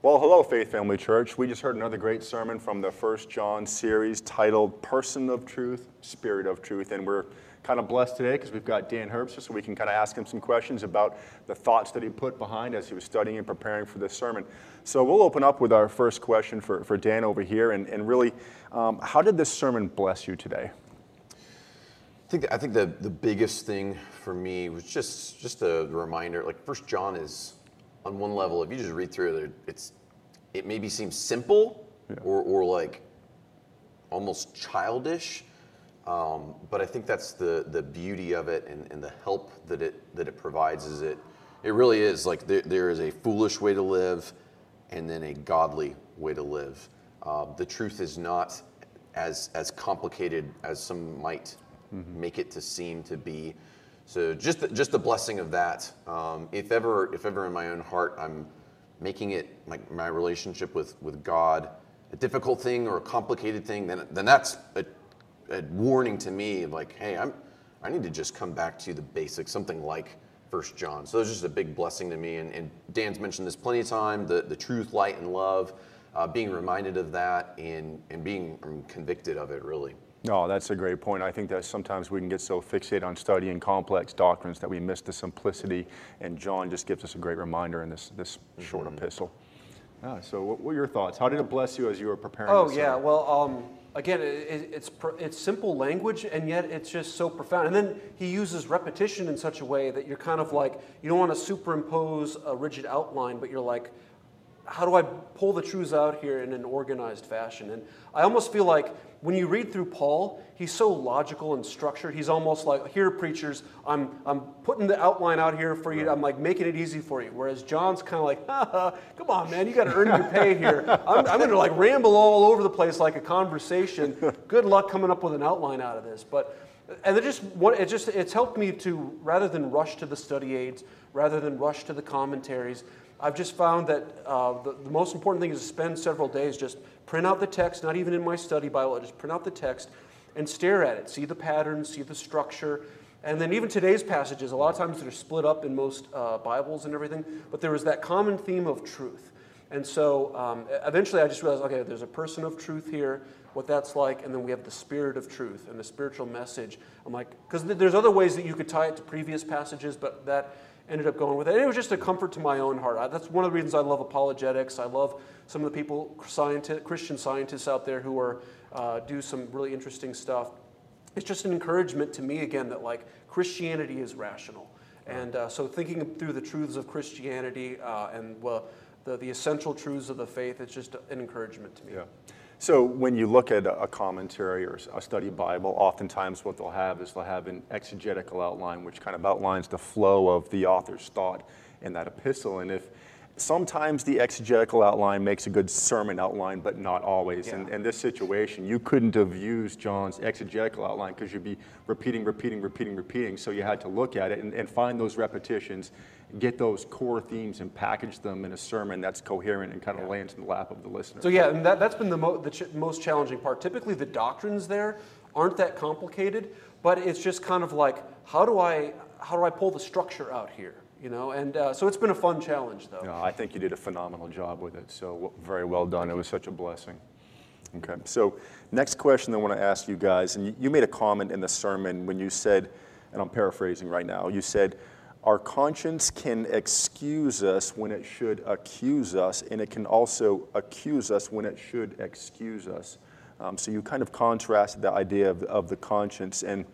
Well, hello, Faith Family Church. We just heard another great sermon from the First John series titled Person of Truth, Spirit of Truth. And we're kind of blessed today because we've got Dan Herbster, so we can kind of ask him some questions about the thoughts that he put behind as he was studying and preparing for this sermon. So we'll open up with our first question for, for Dan over here. And, and really, um, how did this sermon bless you today? I think, I think the, the biggest thing for me was just, just a reminder like, First John is on one level, if you just read through it, it's it maybe seems simple yeah. or, or like almost childish. Um, but I think that's the the beauty of it and, and the help that it that it provides is it it really is like there, there is a foolish way to live and then a godly way to live. Uh, the truth is not as as complicated as some might mm-hmm. make it to seem to be. So just the, just the blessing of that. Um, if ever if ever in my own heart I'm making it like my relationship with with God a difficult thing or a complicated thing, then then that's a, a warning to me. Like, hey, I'm I need to just come back to the basics, something like First John. So it's just a big blessing to me. And, and, Dan's mentioned this plenty of time: the the truth, light, and love. Uh, being reminded of that and and being convicted of it, really. No, that's a great point. I think that sometimes we can get so fixated on studying complex doctrines that we miss the simplicity, and John just gives us a great reminder in this, this mm-hmm. short epistle. Ah, so, what were your thoughts? How did it bless you as you were preparing? Oh, yeah. Well, um, again, it, it's it's simple language, and yet it's just so profound. And then he uses repetition in such a way that you're kind of like you don't want to superimpose a rigid outline, but you're like, how do I pull the truths out here in an organized fashion? And I almost feel like when you read through Paul, he's so logical and structured. He's almost like, here, preachers, I'm, I'm putting the outline out here for you. I'm like making it easy for you. Whereas John's kind of like, come on, man, you got to earn your pay here. I'm, I'm going to like ramble all over the place like a conversation. Good luck coming up with an outline out of this. But and it just it just it's helped me to rather than rush to the study aids, rather than rush to the commentaries. I've just found that uh, the, the most important thing is to spend several days just print out the text, not even in my study Bible, just print out the text and stare at it, see the patterns, see the structure. And then even today's passages, a lot of times they're split up in most uh, Bibles and everything, but there was that common theme of truth. And so um, eventually I just realized, okay, there's a person of truth here, what that's like, and then we have the spirit of truth and the spiritual message. I'm like, because there's other ways that you could tie it to previous passages, but that ended up going with it. And it was just a comfort to my own heart. That's one of the reasons I love apologetics. I love some of the people, scientists, Christian scientists out there who are uh, do some really interesting stuff. It's just an encouragement to me again that like Christianity is rational, and uh, so thinking through the truths of Christianity uh, and the the essential truths of the faith, it's just an encouragement to me. Yeah. So when you look at a commentary or a study Bible, oftentimes what they'll have is they'll have an exegetical outline, which kind of outlines the flow of the author's thought in that epistle. And if sometimes the exegetical outline makes a good sermon outline, but not always. Yeah. And in this situation, you couldn't have used John's exegetical outline because you'd be repeating, repeating, repeating, repeating. So you had to look at it and, and find those repetitions get those core themes and package them in a sermon that's coherent and kind of yeah. lands in the lap of the listener. So yeah, and that, that's been the, mo- the ch- most challenging part. Typically, the doctrines there aren't that complicated, but it's just kind of like, how do I how do I pull the structure out here? You know, and uh, so it's been a fun challenge, though. No, I think you did a phenomenal job with it. So very well done. It was such a blessing. Okay. So next question I want to ask you guys, and you, you made a comment in the sermon when you said, and I'm paraphrasing right now. You said our conscience can excuse us when it should accuse us, and it can also accuse us when it should excuse us. Um, so you kind of contrasted the idea of, of the conscience. And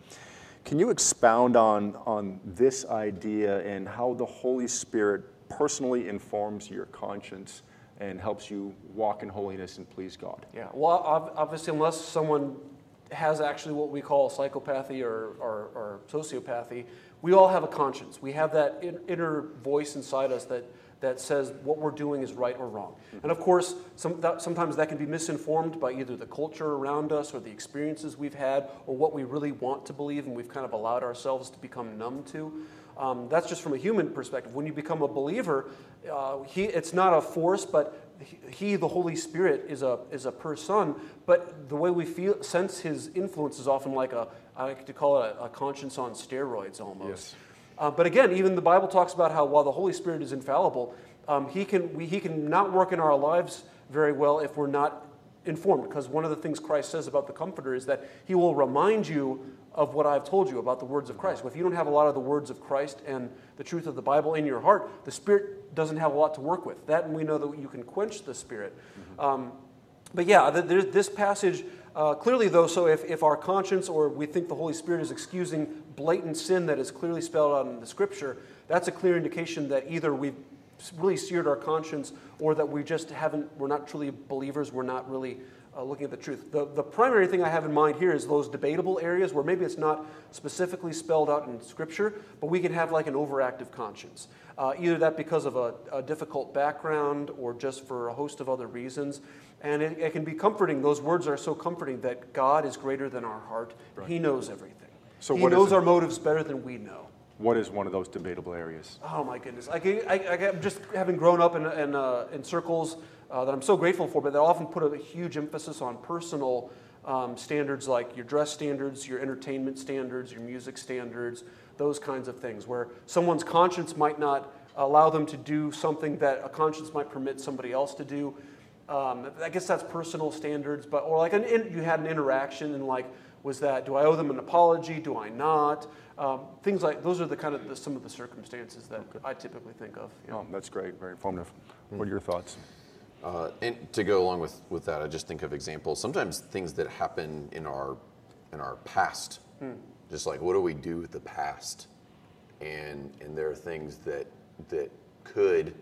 can you expound on, on this idea and how the Holy Spirit personally informs your conscience and helps you walk in holiness and please God? Yeah, well, obviously, unless someone has actually what we call psychopathy or, or, or sociopathy, we all have a conscience. We have that inner voice inside us that, that says what we're doing is right or wrong. And of course, some, that, sometimes that can be misinformed by either the culture around us or the experiences we've had or what we really want to believe and we've kind of allowed ourselves to become numb to. Um, that's just from a human perspective. When you become a believer, uh, he, it's not a force, but he, the Holy Spirit, is a, is a person, but the way we feel, sense his influence is often like a, I like to call it a, a conscience on steroids almost. Yes. Uh, but again, even the Bible talks about how while the Holy Spirit is infallible, um, he can we, he can not work in our lives very well if we're not informed. Because one of the things Christ says about the Comforter is that he will remind you of what I've told you about the words of Christ. Well, if you don't have a lot of the words of Christ and the truth of the Bible in your heart, the Spirit doesn't have a lot to work with. That, and we know that you can quench the Spirit. Um, but yeah, th- this passage uh, clearly, though, so if, if our conscience or we think the Holy Spirit is excusing blatant sin that is clearly spelled out in the Scripture, that's a clear indication that either we've really seared our conscience or that we just haven't, we're not truly believers, we're not really uh, looking at the truth. The, the primary thing I have in mind here is those debatable areas where maybe it's not specifically spelled out in Scripture, but we can have like an overactive conscience. Uh, either that because of a, a, difficult background or just for a host of other reasons. And it, it, can be comforting. Those words are so comforting that God is greater than our heart. Right. He knows everything. So he knows our motives better than we know. What is one of those debatable areas? Oh my goodness! I, I just having grown up in, in, uh, in circles uh, that I'm so grateful for, but that often put a huge emphasis on personal um, standards like your dress standards, your entertainment standards, your music standards, those kinds of things, where someone's conscience might not allow them to do something that a conscience might permit somebody else to do. Um, I guess that's personal standards, but or like an you had an interaction and like was that do I owe them an apology? Do I not? Um, things like those are the kind of the, some of the circumstances that okay. I typically think of. You know. Oh, that's great, very informative. Mm-hmm. What are your thoughts? Uh, and to go along with, with that, I just think of examples. Sometimes things that happen in our in our past, mm. just like what do we do with the past, and and there are things that that could,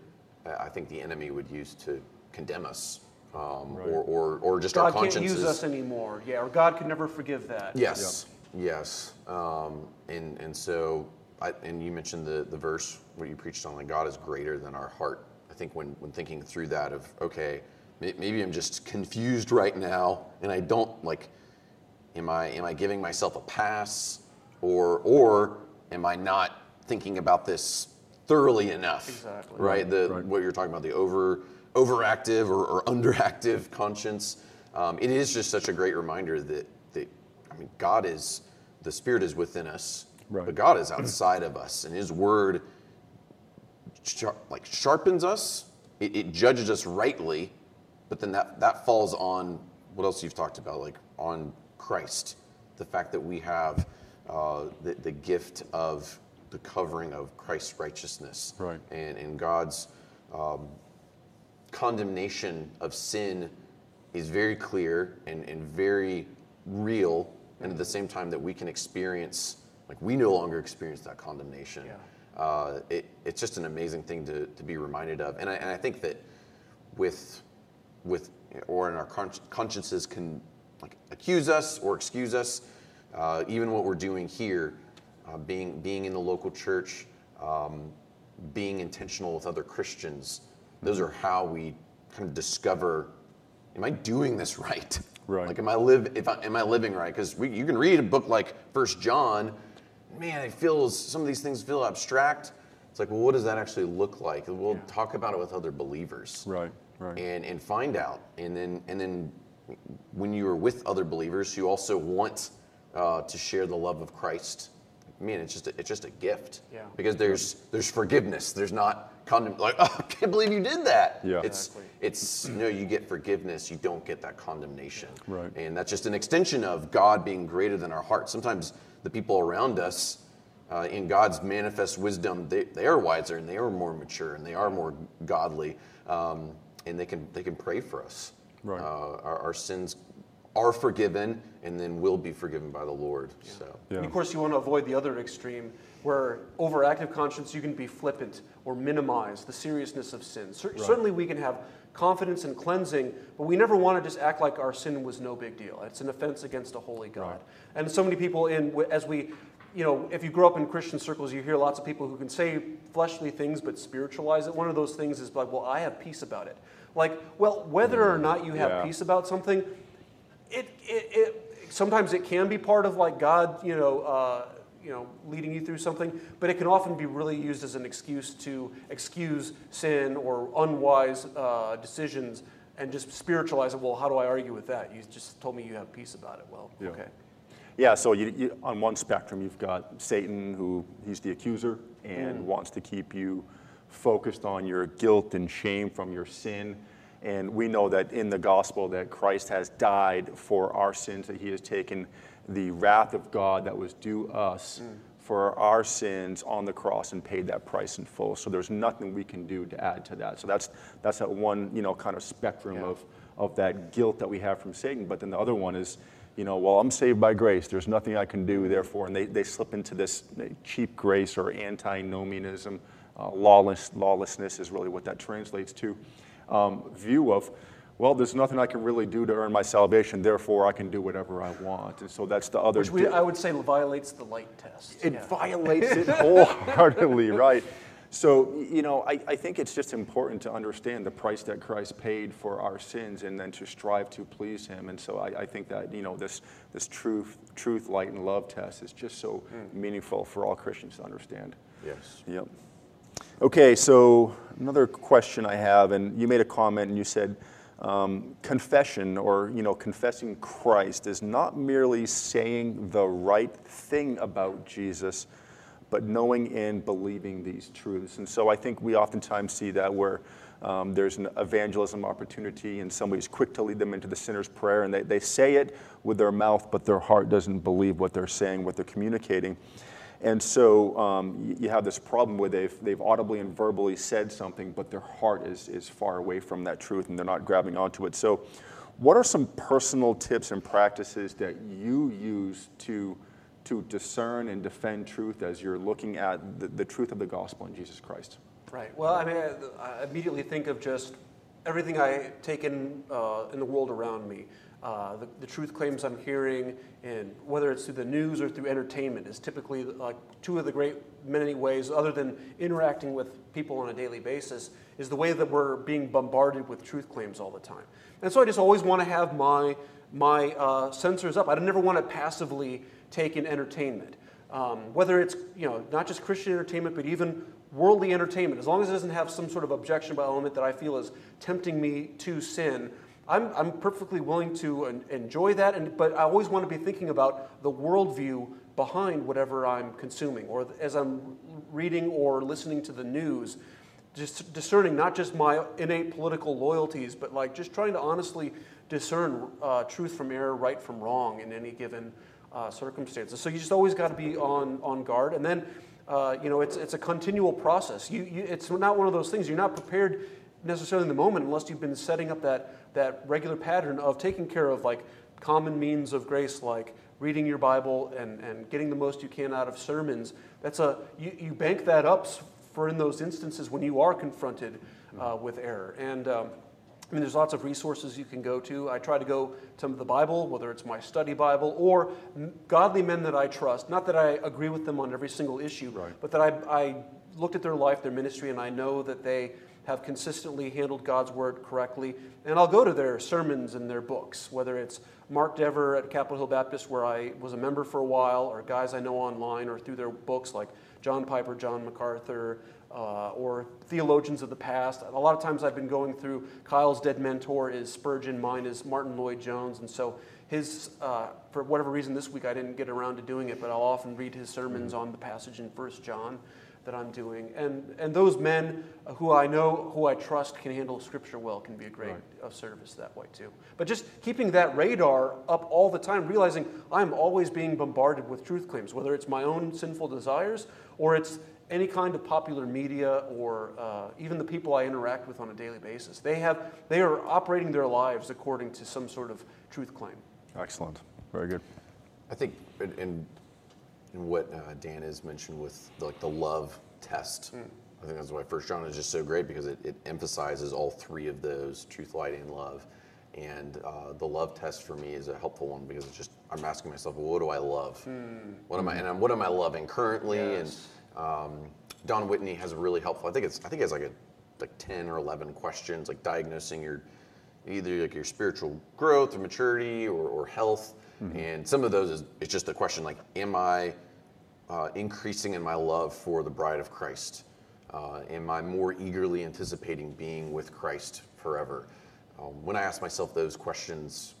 I think the enemy would use to condemn us, um, right. or, or or just God our consciences. God can't use us anymore. Yeah, or God can never forgive that. Yes, yep. yes, um, and and so. I, and you mentioned the, the verse where you preached on like God is greater than our heart I think when, when thinking through that of, okay, maybe I'm just confused right now and I don't like, am I, am I giving myself a pass or, or am I not thinking about this thoroughly enough? Exactly. Right? The, right. What you're talking about, the over, overactive or, or underactive conscience. Um, it is just such a great reminder that, that, I mean, God is, the Spirit is within us, right. but God is outside of us and His Word sharp, like sharpens us. It, it, judges us rightly, but then that that falls on what else you've talked about, like on Christ, the fact that we have uh, the, the gift of the covering of Christ's righteousness, right. and and God's um, condemnation of sin is very clear and, and very real, and at the same time that we can experience, like we no longer experience that condemnation. Yeah uh, it, it's just an amazing thing to, to be reminded of. And I, and I think that with, with or in our consciences can like accuse us or excuse us, uh, even what we're doing here, uh, being, being in the local church, um, being intentional with other Christians, those are how we kind of discover, am I doing this right? Right. Like, am I live? If I, am I living right? Because you can read a book like First John, man, it feels, some of these things feel abstract. It's like, well, what does that actually look like? We'll yeah. talk about it with other believers. Right, right. And, and find out. And then, and then when you are with other believers, you also want uh, to share the love of Christ. Man, it's just a, it's just a gift. Yeah. Because there's there's forgiveness. There's not condemn like oh, I can't believe you did that. Yeah. It's exactly. it's you know you get forgiveness. You don't get that condemnation. Right. And that's just an extension of God being greater than our heart. Sometimes the people around us, uh, in God's manifest wisdom, they, they are wiser and they are more mature and they are more godly, um, and they can they can pray for us. Right. Uh, our, our, sins are forgiven and then will be forgiven by the Lord. Yeah. So, yeah. of course, you want to avoid the other extreme, where overactive conscience you can be flippant or minimize the seriousness of sin. Cer- right. Certainly, we can have confidence in cleansing, but we never want to just act like our sin was no big deal. It's an offense against a holy God. Right. And so many people, in as we, you know, if you grow up in Christian circles, you hear lots of people who can say fleshly things but spiritualize it. One of those things is like, well, I have peace about it. Like, well, whether or not you have yeah. peace about something, it, it, it, sometimes it can be part of like God, you know, uh, you know, leading you through something, but it can often be really used as an excuse to excuse sin or unwise uh, decisions and just spiritualize it. Well, how do I argue with that? You just told me you have peace about it. Well, yeah. okay. Yeah, so you, you, on one spectrum, you've got Satan, who he's the accuser and mm. wants to keep you focused on your guilt and shame from your sin. And we know that in the gospel that Christ has died for our sins, that he has taken the wrath of God that was due us for our sins on the cross and paid that price in full. So there's nothing we can do to add to that. So that's that's that one, you know, kind of spectrum Yeah. of of that guilt that we have from Satan. But then the other one is, you know, well, I'm saved by grace. There's nothing I can do, therefore, and they, they slip into this cheap grace or antinomianism. Uh, lawless, lawlessness is really what that translates to. Um, view of, well, there's nothing I can really do to earn my salvation, therefore I can do whatever I want. And so that's the other. Which we, di- I would say violates the light test. it Yeah. violates it wholeheartedly, right? So, you know, I, I think it's just important to understand the price that Christ paid for our sins and then to strive to please Him. And so I, I think that, you know, this, this truth, truth, light, and love test is just so meaningful for all Christians to understand. Yes. Yep. Okay, so another question I have, and you made a comment and you said um, confession or you know confessing Christ is not merely saying the right thing about Jesus, but knowing and believing these truths. And so I think we oftentimes see that where um, there's an evangelism opportunity and somebody's quick to lead them into the sinner's prayer and they, they say it with their mouth, but their heart doesn't believe what they're saying, what they're communicating. And so um, you, have this problem where they've, they've audibly and verbally said something, but their heart is, is far away from that truth and they're not grabbing onto it. So, what are some personal tips and practices that you use to, to discern and defend truth as you're looking at the, the truth of the gospel in Jesus Christ? Right. Well, I mean, I, I immediately think of just everything I take in uh, in the world around me. Uh, the, the truth claims I'm hearing, and whether it's through the news or through entertainment, is typically like two of the great many ways, other than interacting with people on a daily basis, is the way that we're being bombarded with truth claims all the time. And so I just always want to have my my uh, sensors up. I never want to passively take in entertainment, um, whether it's you know not just Christian entertainment, but even worldly entertainment. As long as it doesn't have some sort of objectionable element that I feel is tempting me to sin, I'm, I'm perfectly willing to en- enjoy that. And, but I always want to be thinking about the worldview behind whatever I'm consuming, or as I'm reading or listening to the news just discerning not just my innate political loyalties, but like just trying to honestly discern uh, truth from error, right from wrong in any given uh, circumstances. So you just always got to be on, on guard. And then, uh, you know, it's, it's a continual process. You, you, it's not one of those things, you're not prepared necessarily in the moment unless you've been setting up that, that regular pattern of taking care of like common means of grace like reading your Bible and, and getting the most you can out of sermons. That's a, you, you bank that up for in those instances when you are confronted uh, with error. And um, I mean, there's lots of resources you can go to. I try to go to the Bible, whether it's my study Bible or godly men that I trust. Not that I agree with them on every single issue, Right. but that I, I looked at their life, their ministry, and I know that they have consistently handled God's word correctly. And I'll go to their sermons and their books, whether it's Mark Dever at Capitol Hill Baptist, where I was a member for a while, or guys I know online, or through their books like John Piper, John MacArthur, uh, or theologians of the past. A lot of times I've been going through Kyle's dead mentor is Spurgeon, mine is Martyn Lloyd-Jones, and so his, uh, for whatever reason this week I didn't get around to doing it, but I'll often read his sermons on the passage in First John that I'm doing. And, and those men who I know, who I trust can handle Scripture well can be a great Right. of service that way too. But just keeping that radar up all the time, realizing I'm always being bombarded with truth claims, whether it's my own sinful desires or it's any kind of popular media or uh, even the people I interact with on a daily basis. They, have, they are operating their lives according to some sort of truth claim. Excellent. Very good. I think, in, in what uh, Dan has mentioned with the, like the love test, I think that's why First John is just so great because it, it emphasizes all three of those: truth, light, and love. And uh, the love test for me is a helpful one because it's just I'm asking myself, well, what do I love? What am I and I'm, what am I loving currently? Yes. And um, Don Whitney has a really helpful. I think it's I think it has like a like ten or eleven questions, like diagnosing your either like your spiritual growth or maturity or, or health. And some of those is it's just a question like, am I uh, increasing in my love for the bride of Christ? Uh, am I more eagerly anticipating being with Christ forever? Um, when I ask myself those questions,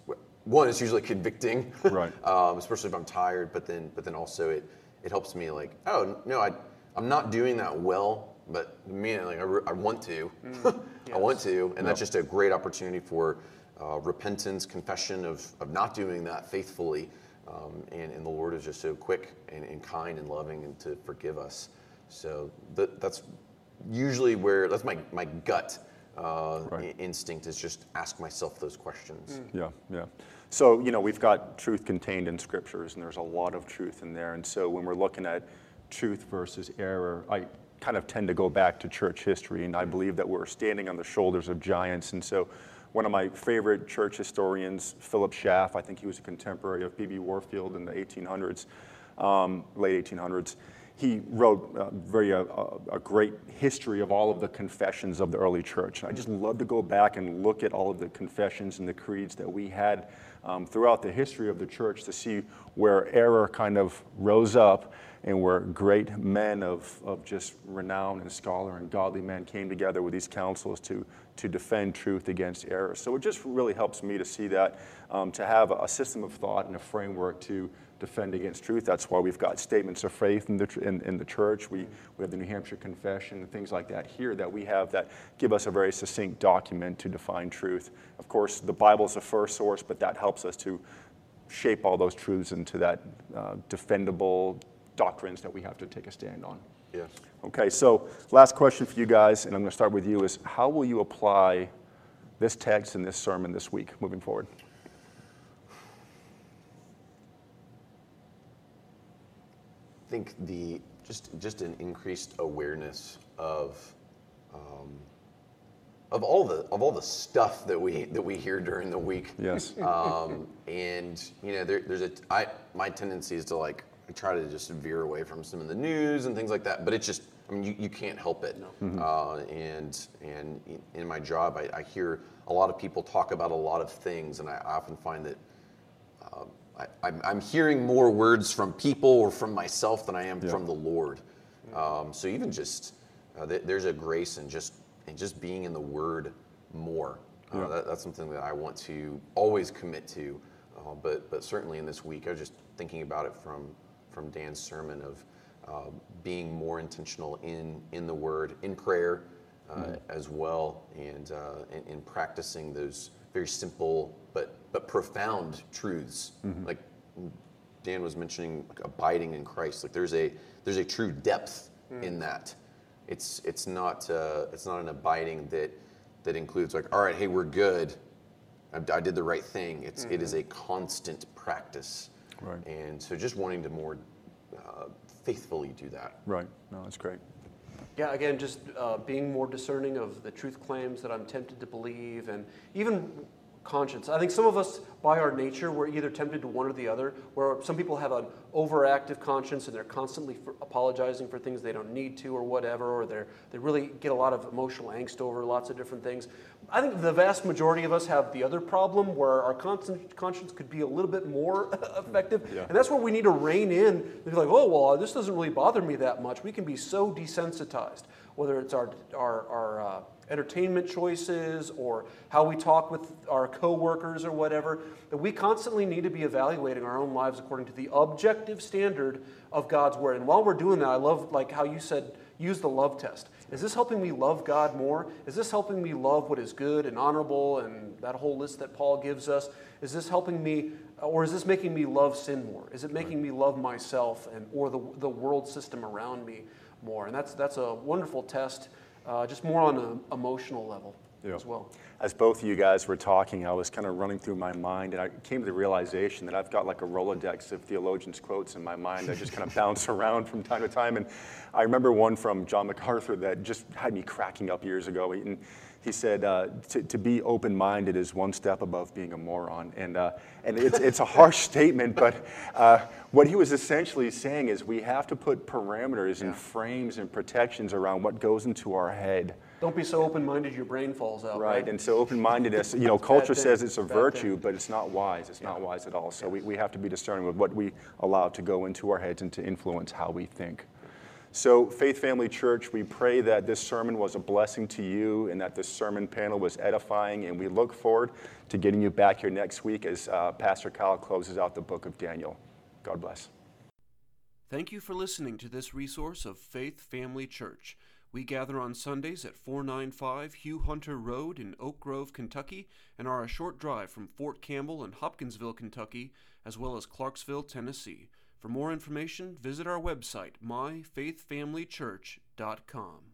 one, is usually convicting, Right. um, especially if I'm tired. But then, but then also it it helps me like, oh no, I I'm not doing that well but me, like I, re- I want to, I want to, and that's just a great opportunity for uh, repentance, confession of, of not doing that faithfully, um, and, and the Lord is just so quick and, and kind and loving and to forgive us. So that, that's usually where that's my my gut uh, Right. i- instinct is just ask myself those questions. Yeah, yeah. So, you know, we've got truth contained in scriptures, and there's a lot of truth in there. And so when we're looking at truth versus error, I kind of tend to go back to church history, and I believe that we're standing on the shoulders of giants. And so one of my favorite church historians, Philip Schaff, I think he was a contemporary of B.B. Warfield in the 1800s, um, late 1800s. He wrote uh, very uh, a great history of all of the confessions of the early church. And I just love to go back and look at all of the confessions and the creeds that we had um, throughout the history of the church to see where error kind of rose up and where great men of, of just renown and scholar and godly men came together with these councils to, to defend truth against error. So it just really helps me to see that, um, to have a system of thought and a framework to defend against truth. That's why we've got statements of faith in the, in, in the church. We, we have the New Hampshire Confession and things like that here that we have that give us a very succinct document to define truth. Of course, the Bible's the first source, but that helps us to shape all those truths into that uh, defendable doctrines that we have to take a stand on. Yes. Okay, so last question for you guys, and I'm going to start with you, is how will you apply this text and this sermon this week moving forward? I think the just just an increased awareness of um, of all the of all the stuff that we that we hear during the week. Yes. Um, and you know, there, there's a I my tendency is to like I try to just veer away from some of the news and things like that. But it's just I mean you, you can't help it. Uh, and and in my job, I, I hear a lot of people talk about a lot of things, and I often find that um, I, I'm, I'm hearing more words from people or from myself than I am Yeah. from the Lord. Um, so even just uh, th- there's a grace in just in just being in the Word more. Uh, Yeah. that, that's something that I want to always commit to. Uh, but but certainly in this week, I was just thinking about it from from Dan's sermon of uh, being more intentional in in the Word, in prayer uh, as well, and uh, in, in practicing those very simple but but profound truths. Like Dan was mentioning, like abiding in Christ. Like there's a there's a true depth in that. It's it's not uh, it's not an abiding that that includes like all right, hey, we're good. I, I did the right thing. It's it is a constant practice. Right. And so just wanting to more uh, faithfully do that. Right. No, that's great. Yeah, again, just uh, being more discerning of the truth claims that I'm tempted to believe, and even conscience. I think some of us, by our nature, we're either tempted to one or the other. Where some people have an overactive conscience and they're constantly for apologizing for things they don't need to, or whatever, or they they really get a lot of emotional angst over lots of different things. I think the vast majority of us have the other problem, where our conscience conscience could be a little bit more effective, Yeah. and that's where we need to rein in and be like, oh, well, this doesn't really bother me that much. We can be so desensitized, whether it's our, our, our uh, entertainment choices or how we talk with our coworkers or whatever, that we constantly need to be evaluating our own lives according to the objective standard of God's word. And while we're doing that, I love like how you said, use the love test. Is this helping me love God more? Is this helping me love what is good and honorable and that whole list that Paul gives us? Is this helping me, or is this making me love sin more? Is it making me love myself and or the, the world system around me more? And that's that's a wonderful test, uh, just more on an emotional level Yeah. as well. As both of you guys were talking, I was kind of running through my mind, and I came to the realization that I've got like a Rolodex of theologians' quotes in my mind that just kind of bounce around from time to time. And I remember one from John MacArthur that just had me cracking up years ago. And he said, uh, to, to be open minded is one step above being a moron. And, uh, and it's, it's a harsh statement, but uh, what he was essentially saying is we have to put parameters and frames and protections around what goes into our head. Don't be so open-minded your brain falls out. Right, Right. and so open-mindedness, you know, culture says it's a bad virtue, thing. but it's not wise. It's not wise at all. So we, we have to be discerning with what we allow to go into our heads and to influence how we think. So, Faith Family Church, we pray that this sermon was a blessing to you and that this sermon panel was edifying. And we look forward to getting you back here next week as uh, Pastor Kyle closes out the book of Daniel. God bless. Thank you for listening to this resource of Faith Family Church. We gather on Sundays at 495 Hugh Hunter Road in Oak Grove, Kentucky, and are a short drive from Fort Campbell and Hopkinsville, Kentucky, as well as Clarksville, Tennessee. For more information, visit our website, myfaithfamilychurch.com.